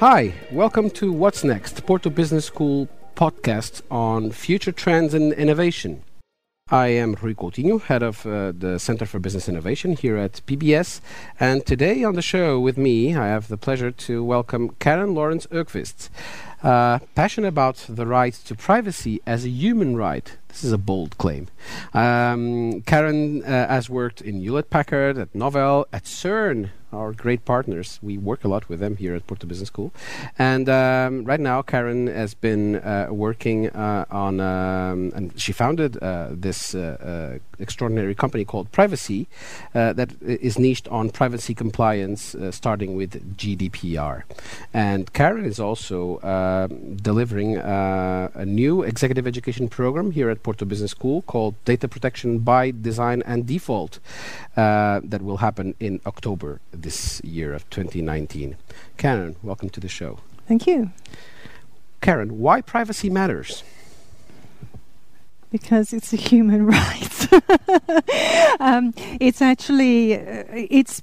Hi, welcome to What's Next, Porto Business School podcast on future trends and innovation. I am Rui Coutinho, head of uh, the Center for Business Innovation here at PBS. And today on the show with me, I have the pleasure to welcome Karen Lawrence Öqvist, uh, passionate about the right to privacy as a human right. This is a bold claim. Um, Karen uh, has worked in Hewlett Packard, at Novell, at CERN, our great partners. We work a lot with them here at Porto Business School. And um, right now, Karen has been uh, working uh, on, um, and she founded uh, this uh, uh, extraordinary company called Privasee that is niched on privacy compliance, starting with GDPR. And Karen is also delivering a new executive education program here at Porto Business School called Data Protection by Design and Default that will happen in October this year of 2019. Karen, welcome to the show. Thank you. Karen, why privacy matters? Because it's a human right. um, it's actually, uh, it's,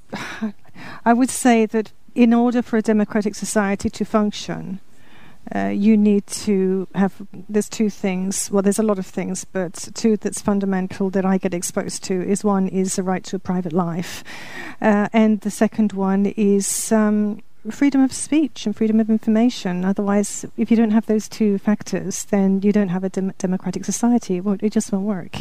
I would say that in order for a democratic society to function, uh, you need to have there's two things well there's a lot of things but two that's fundamental that i get exposed to is one is the right to a private life. Uh, and the second one is um, freedom of speech and freedom of information. Otherwise if you don't have those two factors then you don't have a dem- democratic society. It, it, just won't work.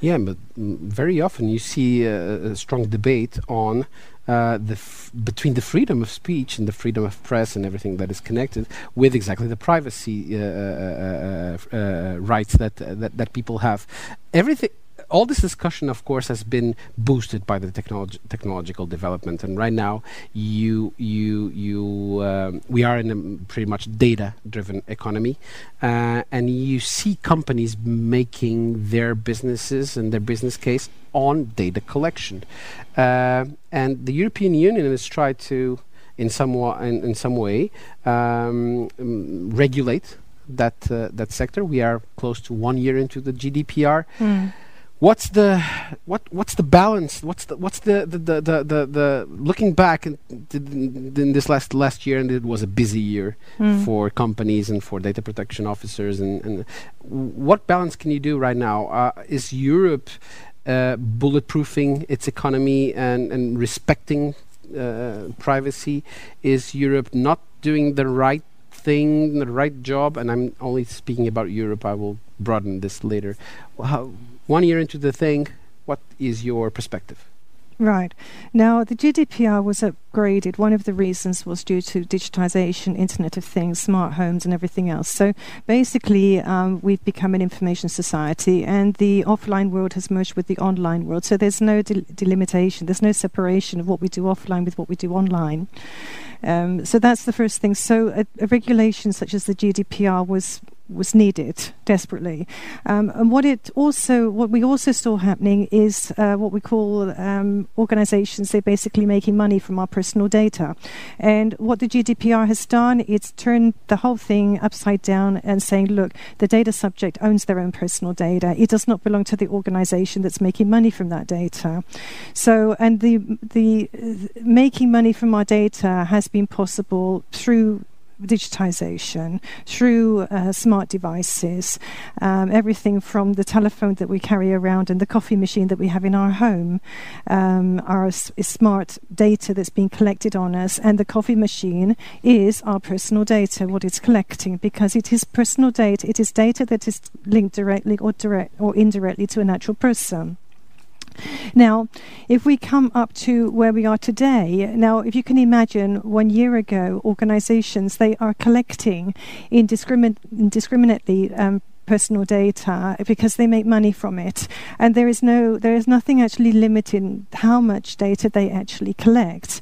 Yeah but very often you see a, a strong debate on uh, the f- between the freedom of speech and the freedom of press and everything that is connected with exactly the privacy uh, uh, uh, uh rights that, that that people have. Everything all this discussion, of course, has been boosted by the technolog- technological development, and right now, you you you um, we are in a pretty much data-driven economy, uh, and you see companies making their businesses and their business case on data collection, uh, and the European Union has tried to, in some in, in some way, um, regulate that uh, that sector. We are close to one year into the GDPR. Mm what's the what what's the balance? What's the what's the the the the, the, the looking back in, in, this last last year and it was a busy year mm. for companies and for data protection officers and, and what balance can you do right now? Uh, is Europe uh, bulletproofing its economy and and respecting uh, privacy? Is Europe not doing the right thing the right job? And I'm only speaking about Europe. I will broaden this later. How one year into the thing, what is your perspective? Right. Now, the GDPR was upgraded. One of the reasons was due to digitization, Internet of Things, smart homes, and everything else. So basically, um, we've become an information society, and the offline world has merged with the online world. So there's no del- delimitation, there's no separation of what we do offline with what we do online. Um, so that's the first thing. So a, a regulation such as the GDPR was was needed desperately. Um, and what it also, what we also saw happening is uh, what we call um, organisations. They're basically making money from our personal data, and what the GDPR has done, it's turned the whole thing upside down and saying, look, the data subject owns their own personal data. It does not belong to the organisation that's making money from that data. So, and the the uh, making money from our data has been possible through digitization through uh, smart devices, um, everything from the telephone that we carry around and the coffee machine that we have in our home, um, our s- smart data that's being collected on us, and the coffee machine is our personal data, what it's collecting, because it is personal data. It is data that is linked directly or direct or indirectly to a natural person. Now, if we come up to where we are today, now, if you can imagine one year ago, organizations, they are collecting indiscrimin- indiscriminately um, personal data because they make money from it. And there is no there is nothing actually limiting how much data they actually collect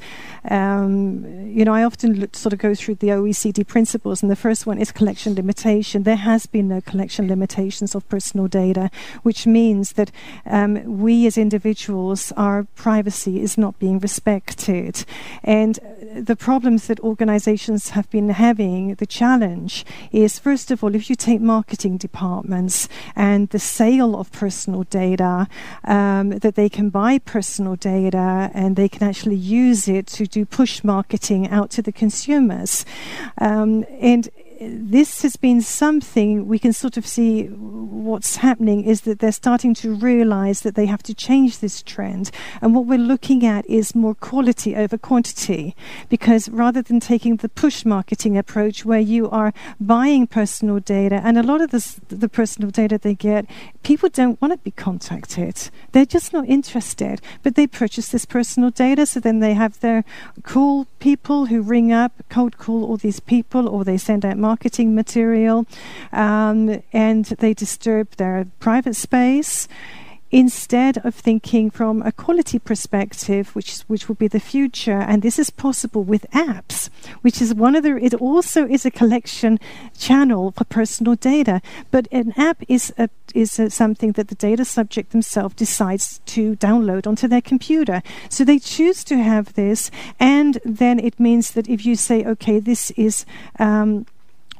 um, you know, I often look, sort of go through the OECD principles, and the first one is collection limitation. There has been no collection limitations of personal data, which means that um, we as individuals, our privacy is not being respected. And the problems that organizations have been having, the challenge is, first of all, if you take marketing departments, departments and the sale of personal data, um, that they can buy personal data and they can actually use it to do push marketing out to the consumers. Um, and this has been something we can sort of see what's happening is that they're starting to realize that they have to change this trend. And what we're looking at is more quality over quantity. Because rather than taking the push marketing approach where you are buying personal data, and a lot of this, the personal data they get, people don't want to be contacted. They're just not interested. But they purchase this personal data, so then they have their cool people who ring up, cold call all these people, or they send out marketing material, um, and they disturb their private space instead of thinking from a quality perspective, which which would be the future, and this is possible with apps, which is one of the. It also is a collection channel for personal data, but an app is a is a, something that the data subject themselves decides to download onto their computer. So they choose to have this, and then it means that if you say, okay, this is um,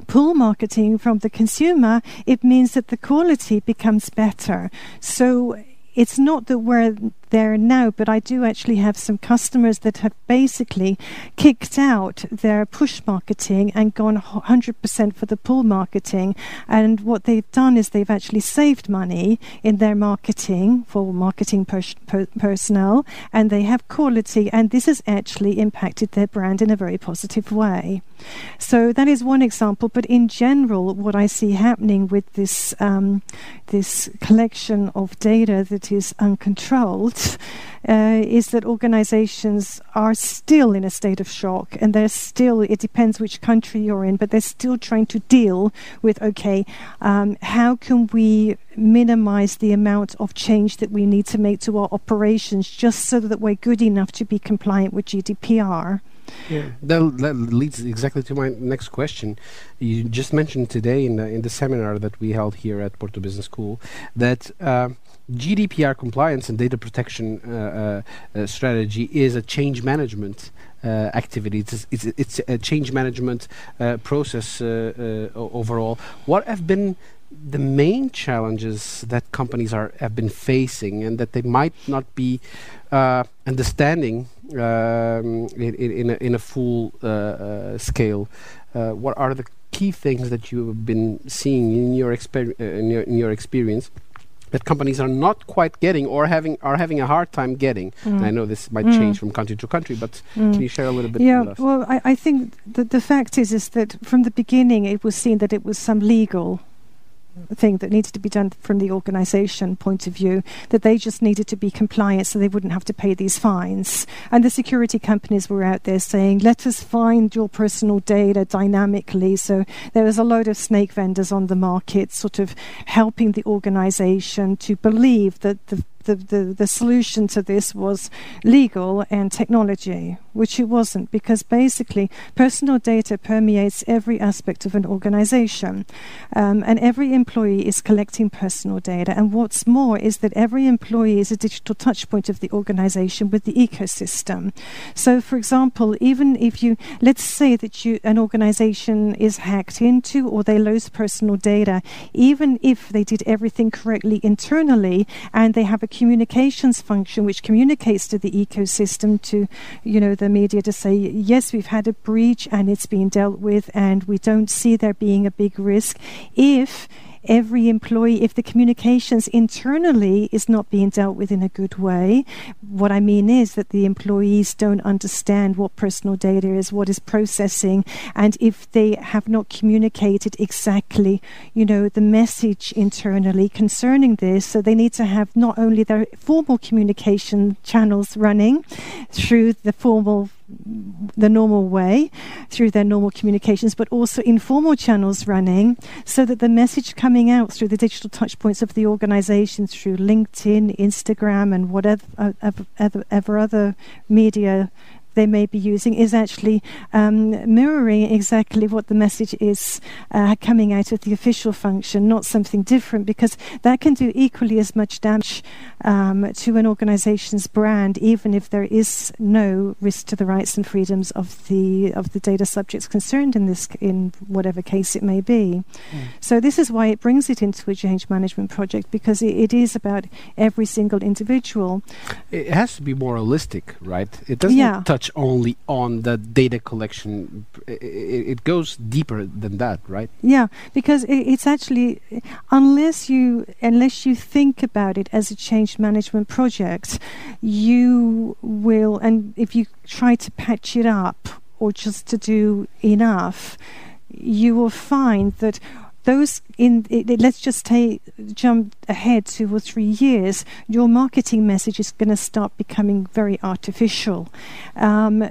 pull marketing from the consumer, it means that the quality becomes better. So it's not that we're there now, but I do actually have some customers that have basically kicked out their push marketing and gone 100% for the pull marketing. And what they've done is they've actually saved money in their marketing for marketing per- personnel, and they have quality, and this has actually impacted their brand in a very positive way. So that is one example, but in general, what I see happening with this um, this collection of data that is uncontrolled uh, is that organizations are still in a state of shock and they're still, it depends which country you're in, but they're still trying to deal with okay, um, how can we minimize the amount of change that we need to make to our operations just so that we're good enough to be compliant with GDPR? Yeah, that, that, leads exactly to my next question. You just mentioned today in the in the seminar that we held here at Porto Business School that uh, GDPR compliance and data protection uh, uh, uh, strategy is a change management uh, activity. It's, it's, it's, a change management uh, process uh, overall. What have been the main challenges that companies are have been facing and that they might not be understanding um, in, in, a, in a full scale? what are the key things that you have been seeing in your, in your, in your experience? That companies are not quite getting or having are having a hard time getting. Mm. I know this might mm. change from country to country, but mm. can you share a little bit? More? Yeah, well, I, I think the fact is is that from the beginning it was seen that it was some legal thing that needed to be done from the organisation point of view, that they just needed to be compliant so they wouldn't have to pay these fines. And the security companies were out there saying, let us find your personal data dynamically. So there was a load of snake vendors on the market, sort of helping the organisation to believe that the the, the, the solution to this was legal and technology, which it wasn't, because basically personal data permeates every aspect of an organization. Um, and every employee is collecting personal data. And what's more is that every employee is a digital touchpoint of the organization with the ecosystem. So, for example, even if you, let's say that you, an organization is hacked into or they lose personal data, even if they did everything correctly internally and they have a communications function which communicates to the ecosystem to you know the media to say yes we've had a breach and it's been dealt with and we don't see there being a big risk if every employee, if the communications internally is not being dealt with in a good way, what I mean is that the employees don't understand what personal data is, what is processing, and if they have not communicated exactly, you know, the message internally concerning this, so they need to have not only their formal communication channels running through the formal the normal way through their normal communications, but also informal channels running so that the message coming out through the digital touchpoints of the organization through LinkedIn, Instagram, and whatever ever, ever other media they may be using is actually um, mirroring exactly what the message is uh, coming out of the official function, not something different, because that can do equally as much damage um, to an organization's brand, even if there is no risk to the rights and freedoms of the of the data subjects concerned in this in whatever case it may be. Mm. So this is why it brings it into a change management project because it, it is about every single individual. It has to be more holistic, right? It doesn't yeah. touch only on the data collection. It, it, goes deeper than that, right? Yeah, because it, it's actually unless you unless you think about it as a change management project, you will, and if you try to patch it up or just to do enough, you will find that those in let's just take jump ahead two or three years your marketing message is going to start becoming very artificial um,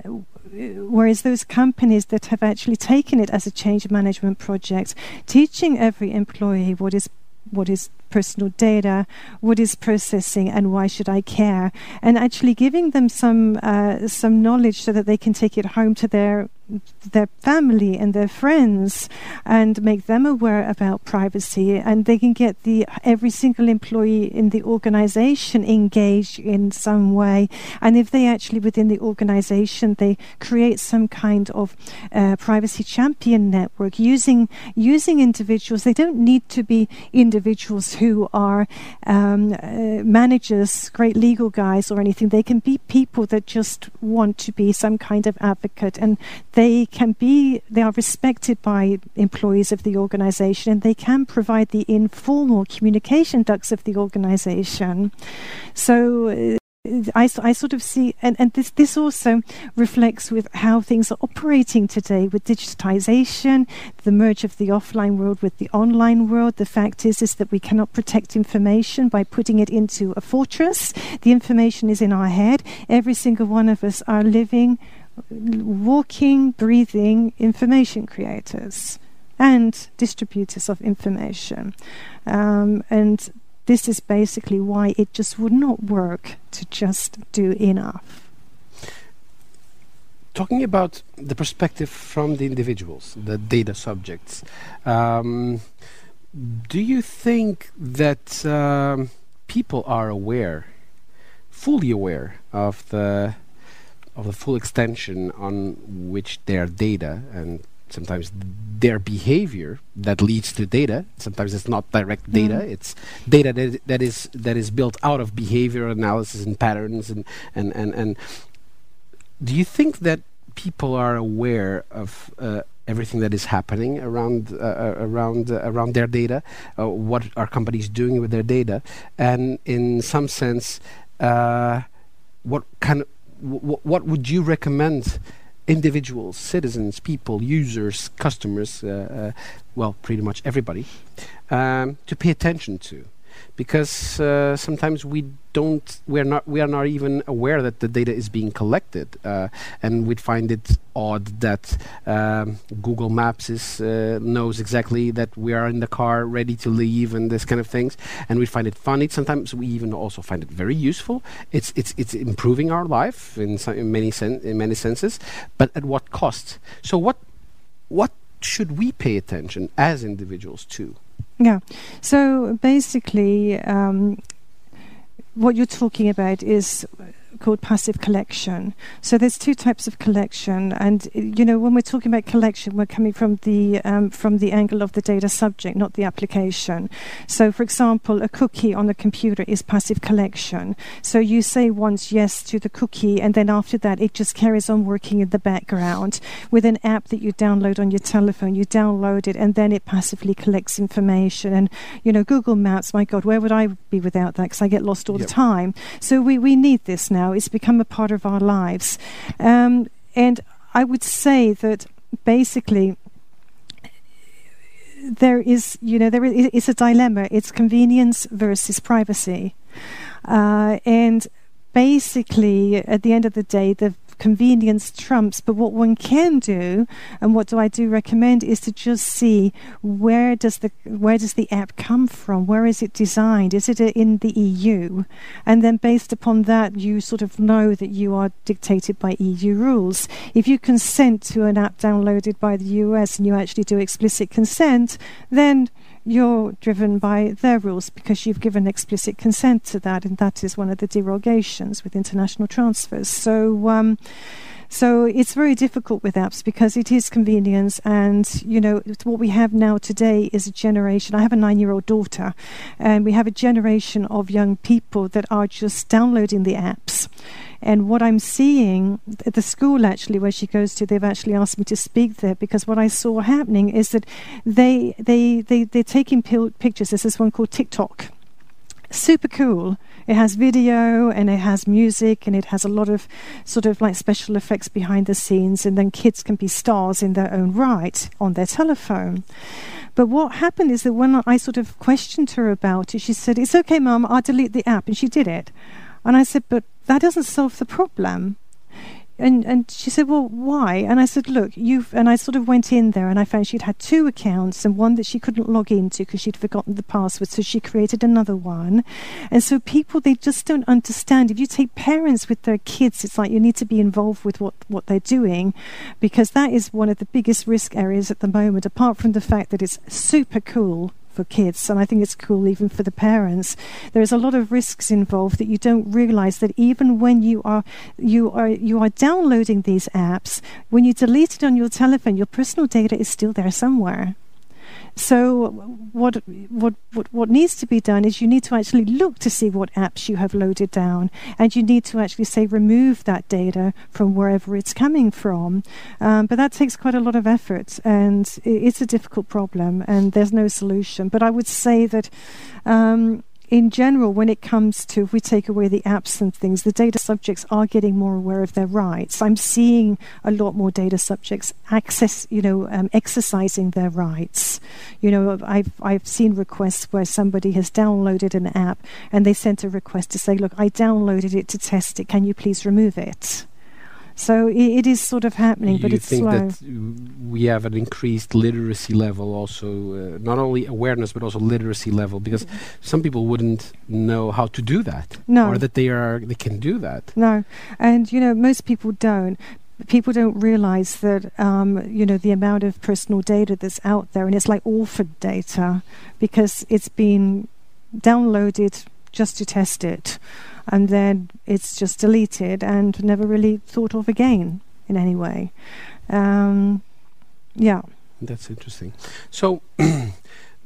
whereas those companies that have actually taken it as a change management project teaching every employee what is what is personal data, what is processing, and why should I care? And actually giving them some uh, some knowledge so that they can take it home to their their family and their friends and make them aware about privacy. And they can get the every single employee in the organization engaged in some way. And if they actually within the organization they create some kind of uh, privacy champion network using using individuals. They don't need to be individuals who are um, uh, managers great legal guys or anything. They can be people that just want to be some kind of advocate and they can be they are respected by employees of the organization and they can provide the informal communication ducts of the organization so uh, I, I sort of see, and, and this, this also reflects with how things are operating today with digitization, the merge of the offline world with the online world. The fact is, is that we cannot protect information by putting it into a fortress. The information is in our head. Every single one of us are living walking, breathing information creators and distributors of information. Um, and this is basically why it just would not work to just do enough. Talking about the perspective from the individuals, the data subjects, um, do you think that um, people are aware, fully aware of the of the full extension on which their data and sometimes their behavior that leads to data. Sometimes it's not direct data. Mm. it's data that, that is that is built out of behavior analysis and patterns and and and, and do you think that people are aware of uh, everything that is happening around uh, uh around uh, around their data uh, what are companies doing with their data? And in some sense uh, what kind of what would you recommend individuals, citizens, people, users, customers, uh, uh, well, pretty much everybody, um, to pay attention to? Because uh, sometimes we don't we're not we are not even aware that the data is being collected uh, and we find it odd that um, Google Maps is uh, knows exactly that we are in the car ready to leave and this kind of things and we find it funny. Sometimes we even also find it very useful. It's it's it's improving our life in, in many sen- in many senses but at what cost? So what what should we pay attention as individuals to yeah. So basically, um, what you're talking about is called passive collection. So there's two types of collection, and you know when we're talking about collection, we're coming from the um, from the angle of the data subject, not the application. So, for example, a cookie on a computer is passive collection. So you say once yes to the cookie, and then after that, it just carries on working in the background with an app that you download on your telephone. You download it, and then it passively collects information. And you know, Google Maps. My God, where would I be without that? Because I get lost all yep. the time. So we we need this now now. It's become a part of our lives. Um, and I would say that basically there is, you know, there is it's a dilemma. It's convenience versus privacy. Uh, and basically, at the end of the day, the convenience trumps. But what one can do, and what do I do recommend, is to just see where does the where does the app come from? Where is it designed? Is it in the EU? And then based upon that, you sort of know that you are dictated by EU rules. If you consent to an app downloaded by the US and you actually do explicit consent, then you're driven by their rules because you've given explicit consent to that, and that is one of the derogations with international transfers. So, um, so it's very difficult with apps because it is convenience, and you know what we have now today is a generation. I have a nine-year-old daughter, and we have a generation of young people that are just downloading the apps. And what I'm seeing at the school, actually, where she goes to, they've actually asked me to speak there because what I saw happening is that they they they they're taking pictures. There's this one called TikTok super cool. It has video and it has music and it has a lot of sort of like special effects behind the scenes, and then kids can be stars in their own right on their telephone. But what happened is that when I sort of questioned her about it, she said, It's okay, mum, I'll delete the app. And she did it. And I said, But that doesn't solve the problem and and she said, "Well, why?" And I said, "Look, you've." And I sort of went in there, and I found she'd had two accounts, and one that she couldn't log into because she'd forgotten the password, so she created another one. And so people, they just don't understand. If you take parents with their kids, it's like you need to be involved with what what they're doing, because that is one of the biggest risk areas at the moment. Apart from the fact that it's super cool for kids, and I think it's cool even for the parents. There's a lot of risks involved that you don't realize that even when you are you are you are downloading these apps, when you delete it on your telephone, your personal data is still there somewhere. So what, what what what needs to be done is you need to actually look to see what apps you have loaded down, and you need to actually say remove that data from wherever it's coming from. Um, but that takes quite a lot of effort, and it's a difficult problem, and there's no solution. But I would say that. Um, in general, when it comes to if we take away the apps and things, the data subjects are getting more aware of their rights. I'm seeing a lot more data subjects access, you know, um, exercising their rights. You know, I've I've seen requests where somebody has downloaded an app and they sent a request to say, "Look, I downloaded it to test it. Can you please remove it?" So it, it is sort of happening, you but it's think slow. that we have an increased literacy level, also uh, not only awareness but also literacy level, because mm. some people wouldn't know how to do that, no. or that they are they can do that. No, and you know most people don't people don't realize that um, you know the amount of personal data that's out there, and it's like orphaned data because it's been downloaded just to test it and then it's just deleted and never really thought of again in any way. Um, yeah. That's interesting. So,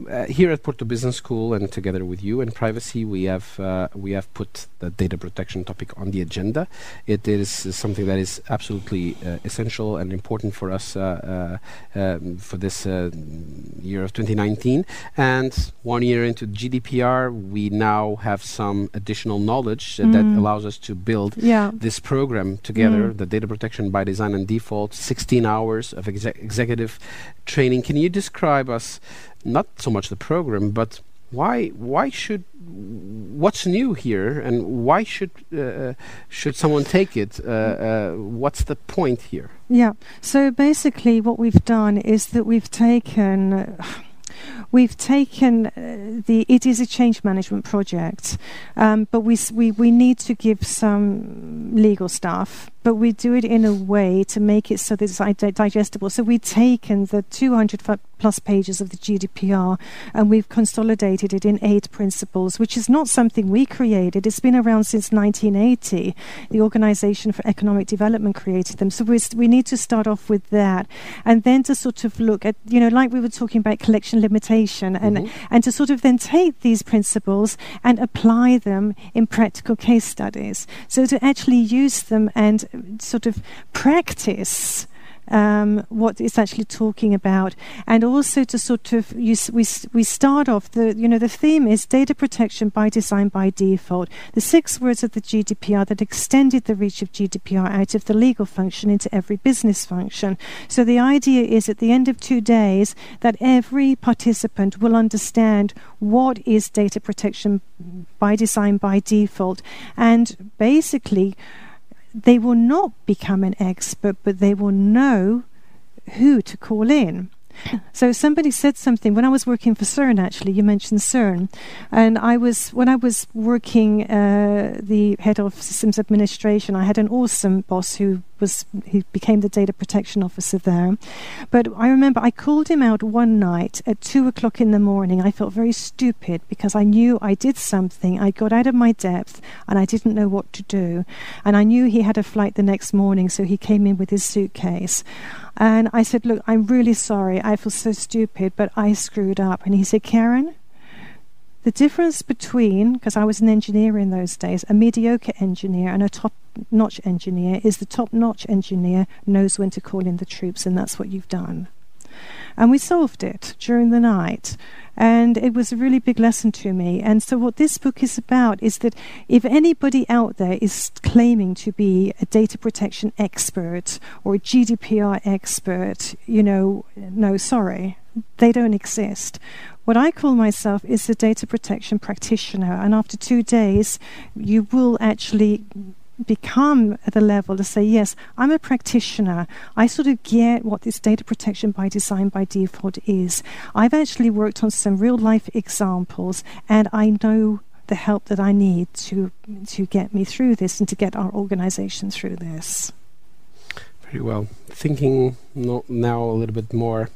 uh, here at Porto Business School and together with you and Privasee, we have uh, we have put the data protection topic on the agenda. It is something that is absolutely uh, essential and important for us uh, uh, um, for this uh, year of 2019. And one year into GDPR, we now have some additional knowledge mm. that allows us to build yeah. this program together. Mm. The data protection by design and default, 16 hours of executive training. Can you describe us? Not so much the program, but why why should what's new here and why should uh, should someone take it? Uh, uh, what's the point here? Yeah. So basically what we've done is that we've taken we've taken uh, the it is a change management project um, but we, we we need to give some legal stuff but we do it in a way to make it so that it's digestible. So we've taken the 200 plus pages of the GDPR and we've consolidated it in eight principles, which is not something we created. It's been around since 1980. The Organization for Economic Development created them. So we need to start off with that and then to sort of look at, you know, like we were talking about collection limitation and, mm-hmm. and to sort of then take these principles and apply them in practical case studies. So to actually use them and sort of practice um, what it's actually talking about, and also to sort of we we start off the you know the theme is data protection by design by default. The six words of the GDPR that extended the reach of GDPR out of the legal function into every business function. So the idea is at the end of two days that every participant will understand what is data protection by design by default, and basically they will not become an expert, but they will know who to call in. So somebody said something when I was working for CERN. Actually, you mentioned CERN, and I was when I was working uh, the head of systems administration. I had an awesome boss who was he became the data protection officer there. But I remember I called him out one night at two o'clock in the morning. I felt very stupid because I knew I did something. I got out of my depth and I didn't know what to do. And I knew he had a flight the next morning, so he came in with his suitcase. And I said, Look, I'm really sorry. I feel so stupid, but I screwed up. And he said, Karen, the difference between, because I was an engineer in those days, a mediocre engineer and a top notch engineer is the top notch engineer knows when to call in the troops, and that's what you've done. And we solved it during the night. And it was a really big lesson to me. And so, what this book is about is that if anybody out there is claiming to be a data protection expert or a GDPR expert, you know, no, sorry, they don't exist. What I call myself is a data protection practitioner. And after two days, you will actually become at the level to say, yes, I'm a practitioner. I sort of get what this data protection by design by default is. I've actually worked on some real life examples and I know the help that I need to to get me through this and to get our organization through this. Very well. Thinking now a little bit more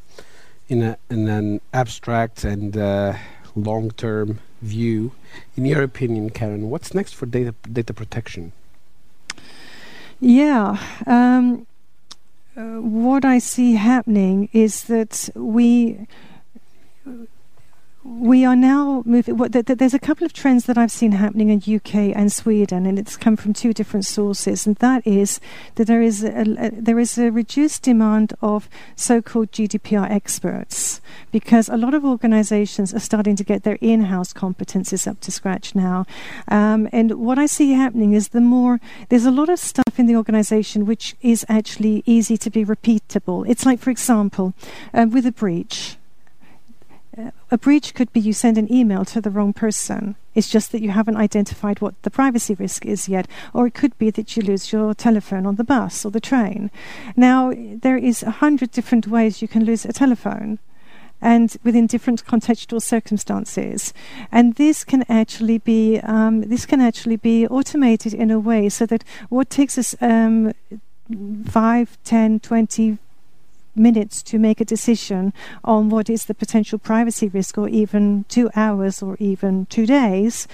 in, a, in an abstract and uh, long term view. In your opinion, Karen, what's next for data data protection? Yeah. Um, uh, what I see happening is that we we are now moving. Well, th- th- there's a couple of trends that I've seen happening in UK and Sweden, and it's come from two different sources. And that is that there is a, a, there is a reduced demand of so-called GDPR experts because a lot of organisations are starting to get their in-house competences up to scratch now. Um, and what I see happening is the more there's a lot of stuff in the organisation which is actually easy to be repeatable. It's like, for example, uh, with a breach a breach could be you send an email to the wrong person. It's just that you haven't identified what the privacy risk is yet. Or it could be that you lose your telephone on the bus or the train. Now, there is a hundred different ways you can lose a telephone and within different contextual circumstances. And this can actually be um, this can actually be automated in a way so that what takes us um, 5, 10, 20, minutes to make a decision on what is the potential privacy risk, or even two hours or even two days,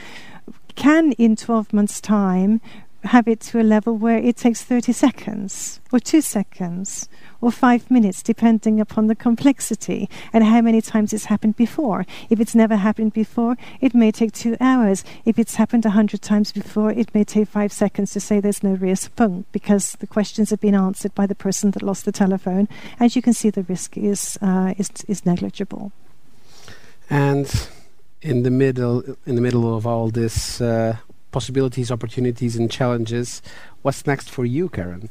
can in 12 months' time have it to a level where it takes 30 seconds or two seconds or five minutes, depending upon the complexity and how many times it's happened before. If it's never happened before, it may take two hours. If it's happened a hundred times before, it may take five seconds to say there's no risk, boom, because the questions have been answered by the person that lost the telephone. As you can see, the risk is uh, is, is negligible. And in the middle, in the middle of all this. Uh, possibilities, opportunities, and challenges. What's next for you, Karen?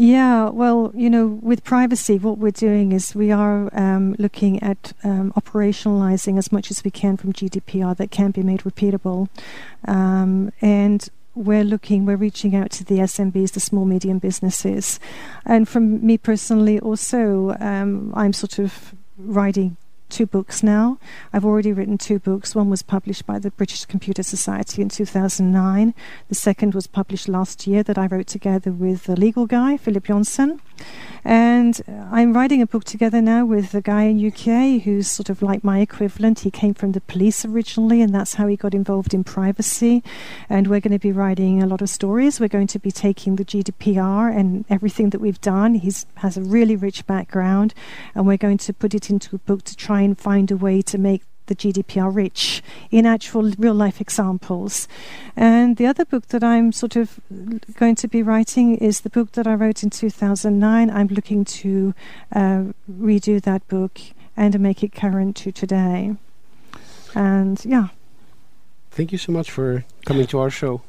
Yeah, well, you know, with Privasee, what we're doing is we are um, looking at um, operationalizing as much as we can from GDPR that can be made repeatable. Um, and we're looking, we're reaching out to the SMBs, the small medium businesses. And from me personally, also, um, I'm sort of writing two books now. I've already written two books. One was published by the British Computer Society in 2009. The second was published last year that I wrote together with a legal guy, Philip Johnson. And uh, I'm writing a book together now with a guy in UK who's sort of like my equivalent. He came from the police originally, and that's how he got involved in privacy. And we're going to be writing a lot of stories. We're going to be taking the GDPR and everything that we've done. He has a really rich background, and we're going to put it into a book to try and find a way to make the GDPR rich in actual real life examples. And the other book that I'm sort of going to be writing is the book that I wrote in 2009. I'm looking to uh, redo that book and make it current to today. And yeah. Thank you so much for coming to our show.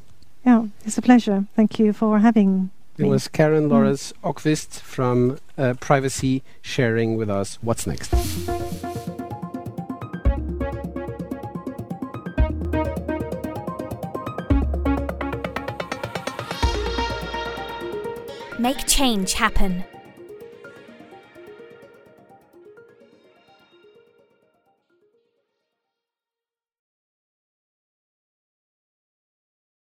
Yeah, it's a pleasure. Thank you for having it was Karen mm. Lawrence Öqvist from uh, Privasee sharing with us what's next. Make change happen.